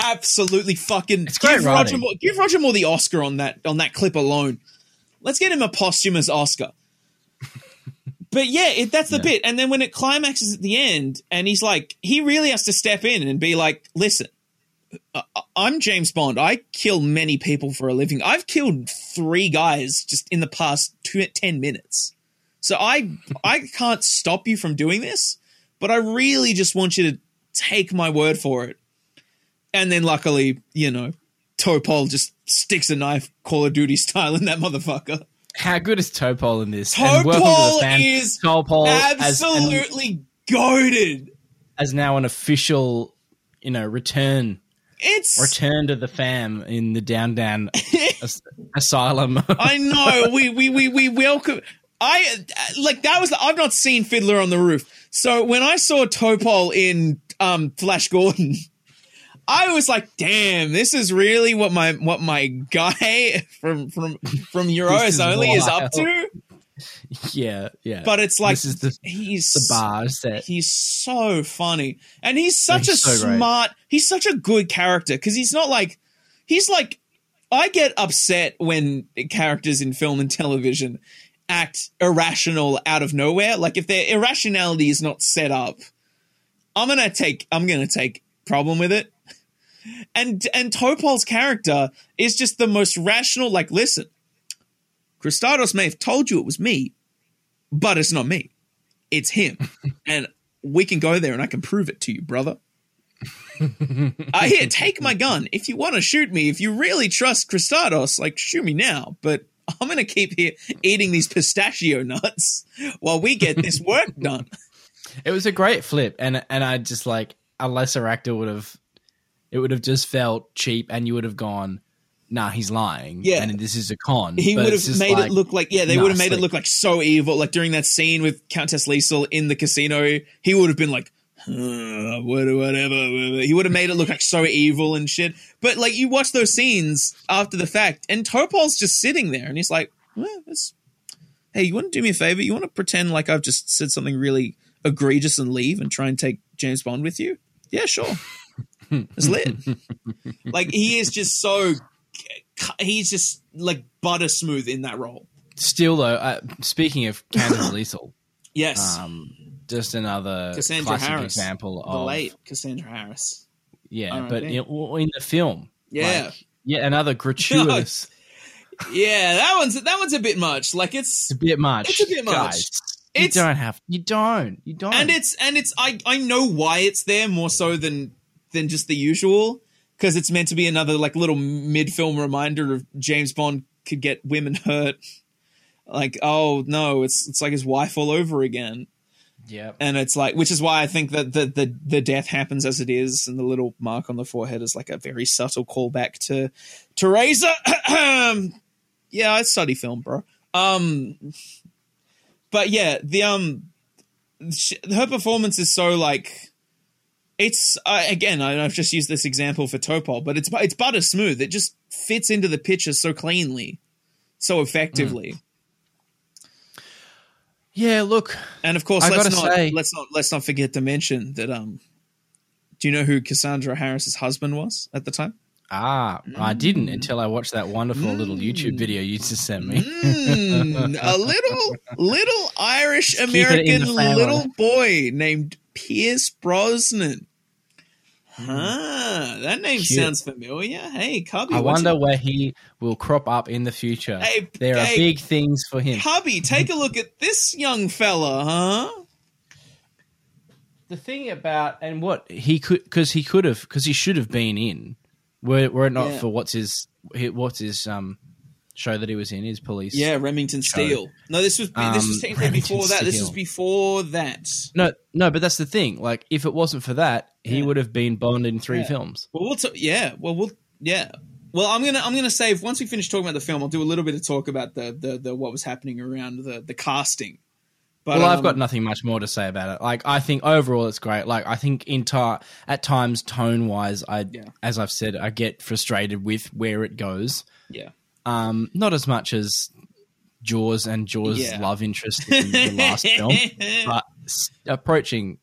Absolutely fucking
It's great
give Roger. Moore, give Roger Moore the Oscar on that on that clip alone. Let's get him a posthumous Oscar. [laughs] but yeah, it, that's the
Yeah.
bit. And then when it climaxes at the end, and he's like, he really has to step in and be like, listen. I- I'm James Bond. I kill many people for a living. I've killed three guys just in the past two, 10 minutes. So I [laughs] I can't stop you from doing this, but I really just want you to take my word for it. And then luckily, you know, Topol just sticks a knife Call of Duty style in that motherfucker.
How good is Topol in this? And welcome to
Topol is
Topol as, an-
absolutely goaded.
as now an official, you know, return
It's
return to the fam in the down down [laughs] as- asylum.
I know. We we we we welcome. I like that was. I've not seen Fiddler on the Roof. So when I saw Topol in um, Flash Gordon, [laughs] I was like, "Damn, this is really what my what my guy [laughs] from from from [laughs] Euro
This
is
is
only is up to."
yeah, yeah.
But it's like
this is the
he's
the bar set.
He's so funny, and he's such
He's
a
so great.
smart. He's such a good character because he's not like he's like. I get upset when characters in film and television act irrational out of nowhere. Like if their irrationality is not set up, I'm gonna take. I'm gonna take problem with it. And and Topol's character is just the most rational. Like, listen, Kristatos may have told you it was me, but it's not me. It's him. [laughs] and we can go there and I can prove it to you, brother. uh, here, take my gun. If you want to shoot me, if you really trust Kristatos, like, shoot me now. But I'm going to keep here eating these pistachio nuts while we get this work [laughs] done.
It was a great flip, and and I just like a lesser actor would have, it would have just felt cheap, and you would have gone, nah, he's lying.
Yeah.
and this is a con.
He
But
would have made
like,
it look like, yeah, they
nah,
would have made it look like so evil. Like during that scene with Countess Lisl in the casino, he would have been like, [sighs] "Uh, whatever, whatever. He would have made it look like so evil and shit. But like you watch those scenes after the fact, and Topol's just sitting there, and he's like, well, "Hey, you want to do me a favor? You want to pretend like I've just said something really egregious and leave and try and take James Bond with you? Yeah, sure. It's lit. [laughs] like he is just so, he's just like butter smooth in that role.
Still though, uh, speaking of Candace Lethal, [laughs]
Yes,
um, just another
Cassandra
classic
Harris,
example of the
late Cassandra Harris.
yeah,
R&B.
but in, in the film,
Yeah.
like, yeah, another gratuitous. [laughs]
Yeah, that one's that one's a bit much. Like it's
It's a bit much.
It's a bit much.
Guys,
It's-
you don't have. You don't. You don't.
and it's and it's I I know why it's there more so than than just the usual because it's meant to be another like little mid film reminder of James Bond could get women hurt. Like oh no, it's it's like his wife all over again.
Yeah.
and it's like which is why I think that the the the death happens as it is, and the little mark on the forehead is like a very subtle callback to Teresa. [clears throat] yeah, I study film, bro. Um, but yeah, the um, sh- her performance is so like. It's uh, again. I, I've just used this example for Topol, but it's it's butter smooth. It just fits into the picture so cleanly, so effectively.
Yeah. Look,
And of course,
I
let's not
say-
let's not let's not forget to mention that. Um, do you know who Cassandra Harris's husband was at the time?
ah, I didn't until I watched that wonderful little YouTube video you just sent me.
Mm, a [laughs] little little Irish
keep it in
American little boy named Pierce Brosnan. Huh, that name
Cute.
sounds familiar. Hey, Cubby,
I wonder where he will crop up in the future.
Hey,
there are big things for him.
Cubby, take a look at this young fella, huh?
the thing about and what he could because he could have because he should have been in were, were it not
Yeah.
for what's his what's his um show that he was in his police
Yeah, Remington Steele. No, this was this
Um,
was technically
Remington
before that. This was before that.
no no but that's the thing like if it wasn't for that he
Yeah.
would have been bond in three
Yeah.
films
Well, we'll t- yeah. Well, we'll yeah. Well, I'm gonna I'm gonna save once we finish talking about the film. I'll do a little bit of talk about the the, the what was happening around the the casting. But
well, I've
um,
got nothing much more to say about it. Like, I think overall it's great. Like, I think in ti- at times tone wise, I,
Yeah.
as I've said, I get frustrated with where it goes.
yeah.
Um, not as much as Jaws and Jaws'
Yeah.
love interest in the [laughs] last film, but approaching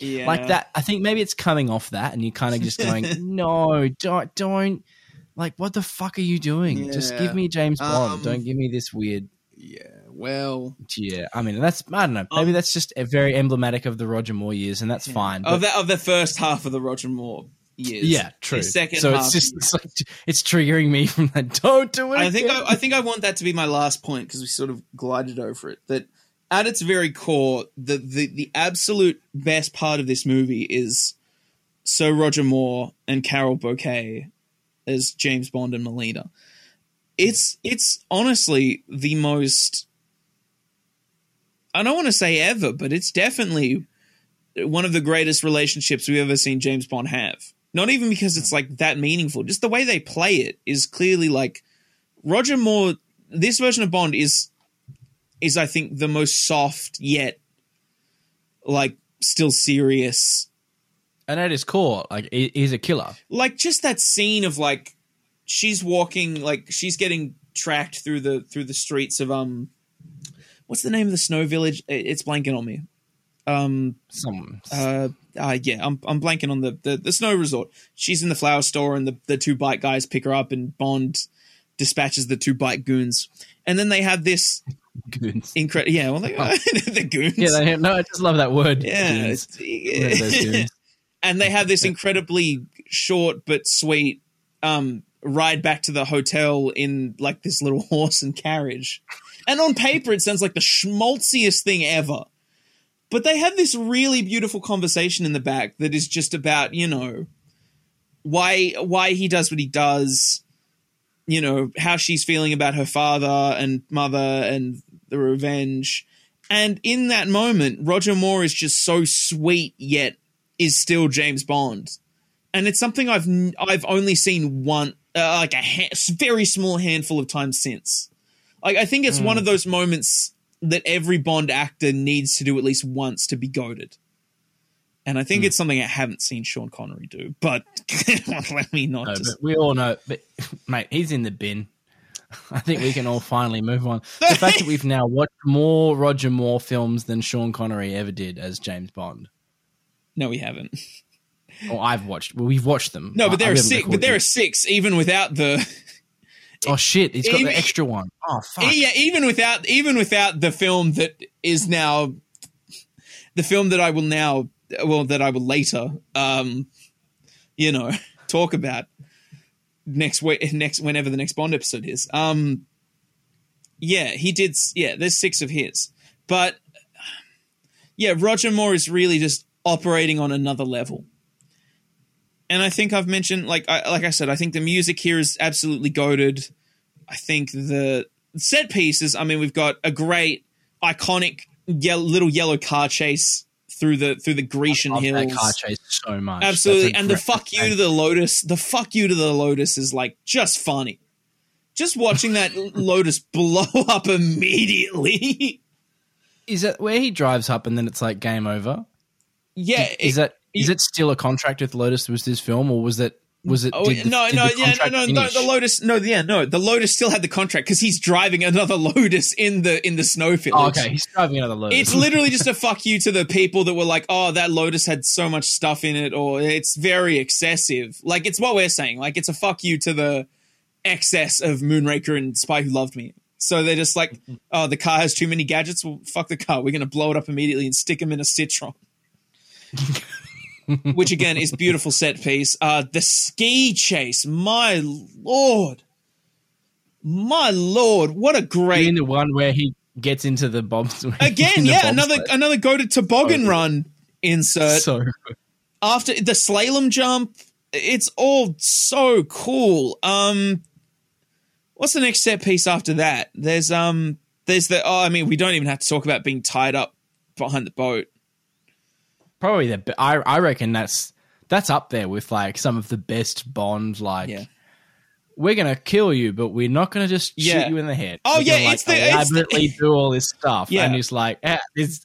yeah.
like that. I think maybe it's coming off that, and you're kind of just going, [laughs] "No, don't, don't." Like, what the fuck are you doing? Just give me James Bond.
Um,
don't give me this weird.
Yeah. Well,
Yeah, I mean, that's I don't know. Maybe
Um,
that's just a very emblematic of the Roger Moore years, and that's fine.
of
but-
the of the first half of the Roger Moore years.
yeah, true.
Second
so it's just it's, [laughs] like, it's triggering me from that. Don't do it.
I think. I, I think I want that to be my last point because we sort of glided over it. That at its very core, the, the the absolute best part of this movie is Sir Roger Moore and Carole Bouquet as James Bond and Melina. It's it's honestly the most I don't want to say ever, but it's definitely one of the greatest relationships we've ever seen James Bond have. Not even because it's like that meaningful, just the way they play it is clearly like Roger Moore. This version of Bond is is I think the most soft yet like still serious.
and at his core, like he's a killer.
Like just that scene of like she's walking like she's getting tracked through the through the streets of um what's the name of the snow village? It's blanking on me. Um
Some
uh, uh yeah, I'm I'm blanking on the, the the snow resort. She's in the flower store and the the two bike guys pick her up and Bond dispatches the two bike goons. And then they have this [laughs]
goons.
incredible yeah, well they [laughs] the goons.
Yeah, they, no, I just love that word.
yeah. it's- [laughs] and they have this incredibly short but sweet um ride back to the hotel in like this little horse and carriage. And on paper it sounds like the schmaltziest thing ever. But they have this really beautiful conversation in the back that is just about, you know, why why he does what he does, you know, how she's feeling about her father and mother and the revenge. And in that moment, Roger Moore is just so sweet yet is still James Bond. And it's something I've I've only seen one uh, like a ha- very small handful of times since. Like I think it's one of those moments that every Bond actor needs to do at least once to be goaded. And I think hmm. it's something I haven't seen Sean Connery do, but [laughs] let me not
No,
just
we all know, but [laughs] mate, he's in the bin. [laughs] I think we can all finally move on. The fact that we've now watched more Roger Moore films than Sean Connery ever did as James Bond.
No, we haven't.
Or I've watched. Well, we've watched them.
No, but there
I
are six. But there are six, even without the.
Oh shit! He's got
Even-
the extra one. Oh fuck!
Yeah, even without even without the film that is now the film that I will now well that I will later um you know [laughs] talk about next week next whenever the next Bond episode is. Um yeah, he did yeah, there's six of his. But yeah, Roger Moore is really just operating on another level. And I think I've mentioned like I, like I said I think the music here is absolutely goaded. I think the set pieces. I mean, we've got a great, iconic yellow, little yellow car chase through the through the Grecian
love
hills.
that car chase so much.
Absolutely, and the fuck you to the Lotus. The fuck you to the Lotus is like just funny. Just watching that [laughs] Lotus blow up immediately.
Is that where he drives up and then it's like game over?
yeah,
Is that is it still a contract with Lotus? Was this film or was it was it?
Oh
did the-
no, no, yeah, no, no, no. The Lotus, no, yeah, no. The Lotus still had the contract because he's driving another [laughs] Lotus in the in the snow village.
Oh, okay, he's driving another Lotus.
It's literally just a fuck you to the people that were like, oh, that Lotus had so much stuff in it, or it's very excessive. Like, it's what we're saying. Like, it's a fuck you to the excess of Moonraker and Spy Who Loved Me. So they're just like, [laughs] oh, the car has too many gadgets. Well, fuck the car. We're going to blow it up immediately and stick them in a Citroën. [laughs] Which again is beautiful set piece. Uh, the ski chase, my lord, my lord, what a great
in the one where he gets into the bombs. [laughs]
Again yeah another
bobsled.
another go to toboggan run insert.
So
after the slalom jump it's all so cool. Um what's the next set piece after that? There's um there's the oh i mean we don't even have to talk about being tied up behind the boat
probably the I I reckon that's that's up there with like some of the best Bond like
Yeah.
we're gonna kill you, but we're not gonna just
Yeah.
shoot you in the head.
Oh,
We're
yeah,
gonna, like,
it's the- it's the-
elaborately do all this stuff,
Yeah.
and it's like ah, this.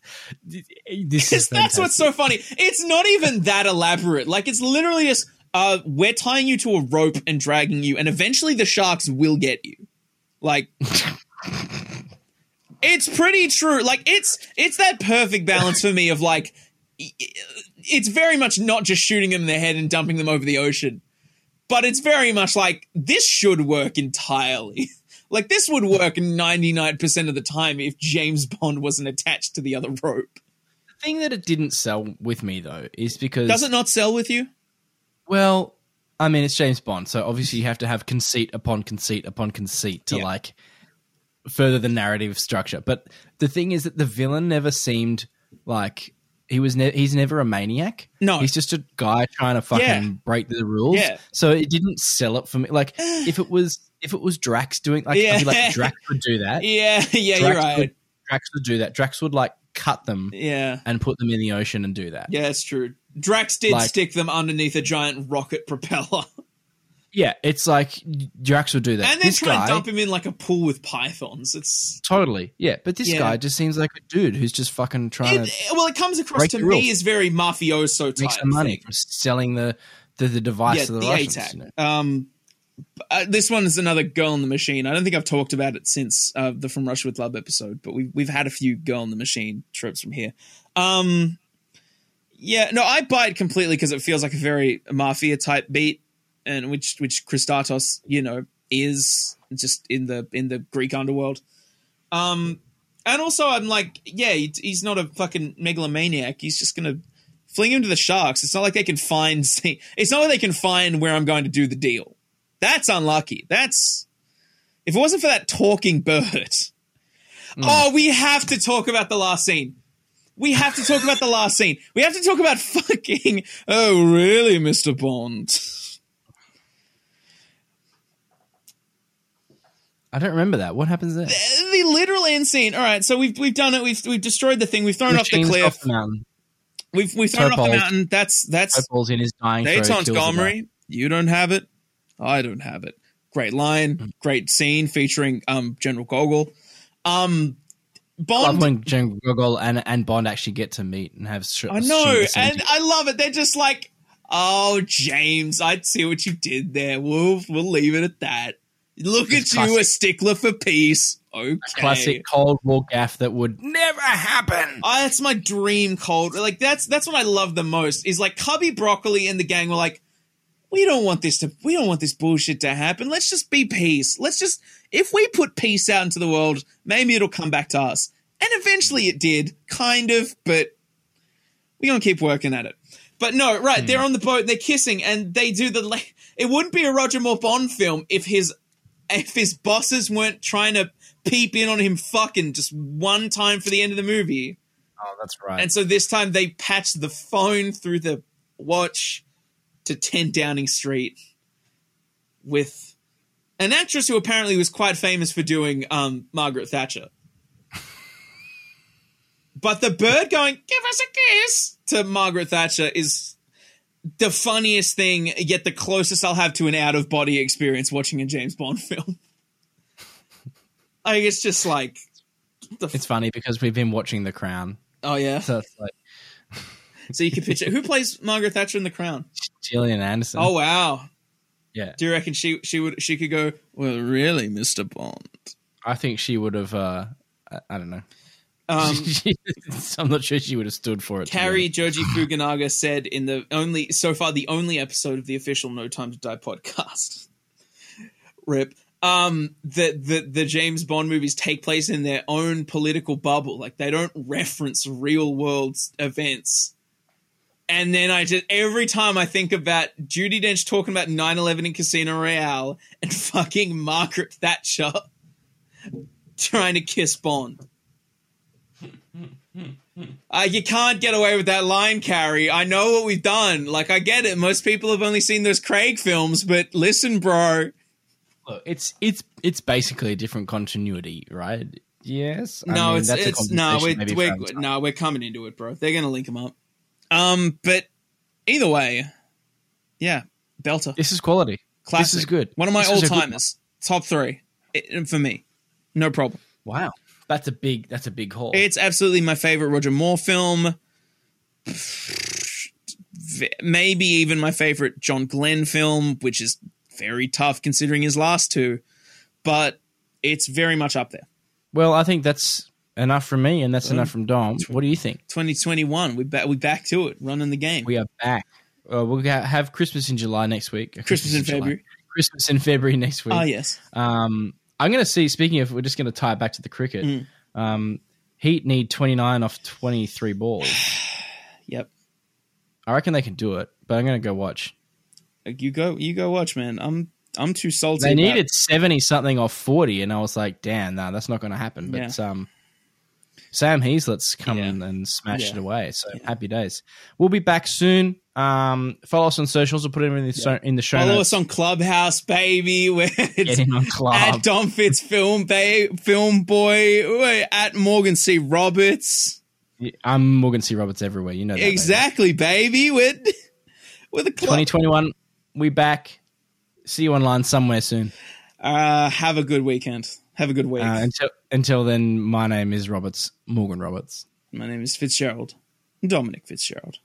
This is [laughs]
that's what's so funny. It's not even that elaborate. Like it's literally just uh, we're tying you to a rope and dragging you, and eventually the sharks will get you. Like [laughs] it's pretty true. Like it's it's that perfect balance for me of like it's very much not just shooting them in the head and dumping them over the ocean, but it's very much like this should work entirely. [laughs] Like this would work 99% of the time if James Bond wasn't attached to the other rope.
The thing that it didn't sell with me though is because
Does it not sell with you?
Well, I mean, it's James Bond, so obviously you have to have conceit upon conceit upon conceit to
Yeah.
like further the narrative structure. But the thing is that the villain never seemed like he was. Ne- he's never a maniac.
No.
he's just a guy trying to fucking
Yeah.
break the rules.
Yeah.
So it didn't sell it for me. Like [sighs] if it was if it was Drax doing like I'd be
Yeah.
like Drax would do that. [laughs]
Yeah, yeah,
Drax
you're right.
Would, Drax would do that. Drax would like cut them
Yeah,
and put them in the ocean and do that.
yeah, it's true. Drax did
Like-
stick them underneath a giant rocket propeller, [laughs]
Yeah, it's like Drax would do that.
and then
this
try
guy,
and dump him in like a pool with pythons. It's
Totally. Yeah. But this
Yeah.
guy just seems like a dude who's just fucking trying
it,
to
well, it comes across to me as very mafioso type
make some money from selling the the, the device
Yeah,
to the,
the
Russians.
ATAC.
you know.
Um, uh, this one is another Girl in the Machine. I don't think I've talked about it since uh, the From Russia with Love episode, but we've we've had a few Girl in the Machine tropes from here. Um, yeah, no, I buy it completely because it feels like a very mafia type beat, and which which Kristatos, you know, is just in the in the Greek underworld. Um, and also I'm like, yeah, he's not a fucking megalomaniac. He's just gonna fling him to the sharks. It's not like they can find. [laughs] It's not like they can find where I'm going to do the deal. That's unlucky. That's if it wasn't for that talking bird. Oh, we have to talk about the last scene. We have to talk about the last scene. We have to talk about fucking. Oh, really, Mister Bond?
I don't remember that. What happens there?
The literal end scene. All right, so we've we've done it. We've we've destroyed the thing. We've thrown off the cliff.
off the mountain.
We've we've thrown off the mountain. That's that's
Topol's in his dying throes,
Dayton's
kills the guy.
Gomery. You don't have it. I don't have it. Great line, great scene featuring um General Gogol. Um
I
Bond
love when General Gogol and, and Bond actually get to meet and have sh-
I know, and I love it. They're just like, "Oh, James, I see what you did there. We'll we'll leave it at that. Look
It's
at you, a stickler for peace." Okay,
classic Cold War gaff that would never happen.
Oh, that's my dream cold. Like that's that's what I love the most. Is like Cubby Broccoli and the gang were like, we don't want this to we don't want this bullshit to happen. Let's just be peace. Let's just if we put peace out into the world, maybe it'll come back to us. And eventually it did, kind of, but we're gonna keep working at it. But no, right, they're hmm. on the boat, they're kissing, and they do the la- [laughs] it wouldn't be a Roger Moore Bond film if his if his bosses weren't trying to peep in on him fucking just one time for the end of the movie.
Oh, that's right.
And so this time they patched the phone through the watch to 10 Downing Street with an actress who apparently was quite famous for doing um, Margaret Thatcher. [laughs] but the bird going, give us a kiss to Margaret Thatcher is the funniest thing, yet the closest I'll have to an out of body experience watching a James Bond film. like, it's just like, f-
it's funny because we've been watching The Crown,
oh yeah.
so it's like
So you can picture who plays Margaret Thatcher in The Crown.
Gillian Anderson.
Oh wow!
yeah.
Do you reckon she she would she could go? Well, really, Mister Bond.
I think she would have. Uh, I, I don't know.
Um, [laughs]
I'm not sure she would have stood for it. Cary.
Joji [laughs] Fukunaga said in the only so far the only episode of the official No Time to Die podcast. [laughs] Rip. Um, that the the James Bond movies take place in their own political bubble. Like they don't reference real world events. And then I just every time I think about Judi Dench talking about 9-11 in Casino Royale and fucking Margaret Thatcher trying to kiss Bond. Uh, you can't get away with that line, Cary. I know what we've done. Like, I get it. Most people have only seen those Craig films, but listen, bro.
Look, it's it's it's basically a different continuity, right? Yes. I
no,
mean,
it's it's no, we're, we're no, we're coming into it, bro. They're gonna link them up. Um, but either way, yeah, Belter.
This is quality.
Classic.
This is good.
One of my all timers. Top three It- for me. No problem.
Wow, that's a big that's a big haul.
It's absolutely my favorite Roger Moore film. Maybe even my favorite John Glenn film, which is very tough considering his last two, but it's very much up there.
well, I think that's enough from me, and that's enough from Dom. What do you think?
2021, we back we back to it, running the game.
We are back. Uh, we'll ha- have Christmas in July next week. Uh,
Christmas in
July.
February.
Christmas in February next week.
Ah, yes.
Um, I'm going to see. Speaking of, we're just going to tie it back to the cricket.
Mm.
Um, Heat need 29 off 23 balls. [sighs]
Yep.
I reckon they can do it, but I'm going to go watch.
You go, you go watch, man. I'm, I'm too salty.
They needed
it.
70 something off 40, and I was like, damn, no, that's not going to happen. But um, Sam Heazlett's come
Yeah.
and smashed
Yeah.
it away. So happy days. We'll be back soon. Um, follow us on socials. We'll put it in the, so, in the show
Follow
notes.
us on Clubhouse, baby. [laughs] Where it's
Get on club.
at Dom Fitz Film Bay, Film Boy, we're at Morgan C. Roberts.
I'm Morgan C. Roberts everywhere. You know that. baby.
Exactly, baby. With with a club.
2021, we back. See you online somewhere soon.
Uh, have a good weekend. Have a good week.
Uh, until until then, my name is Roberts, Morgan Roberts.
My name is Fitzgerald, Dominic Fitzgerald.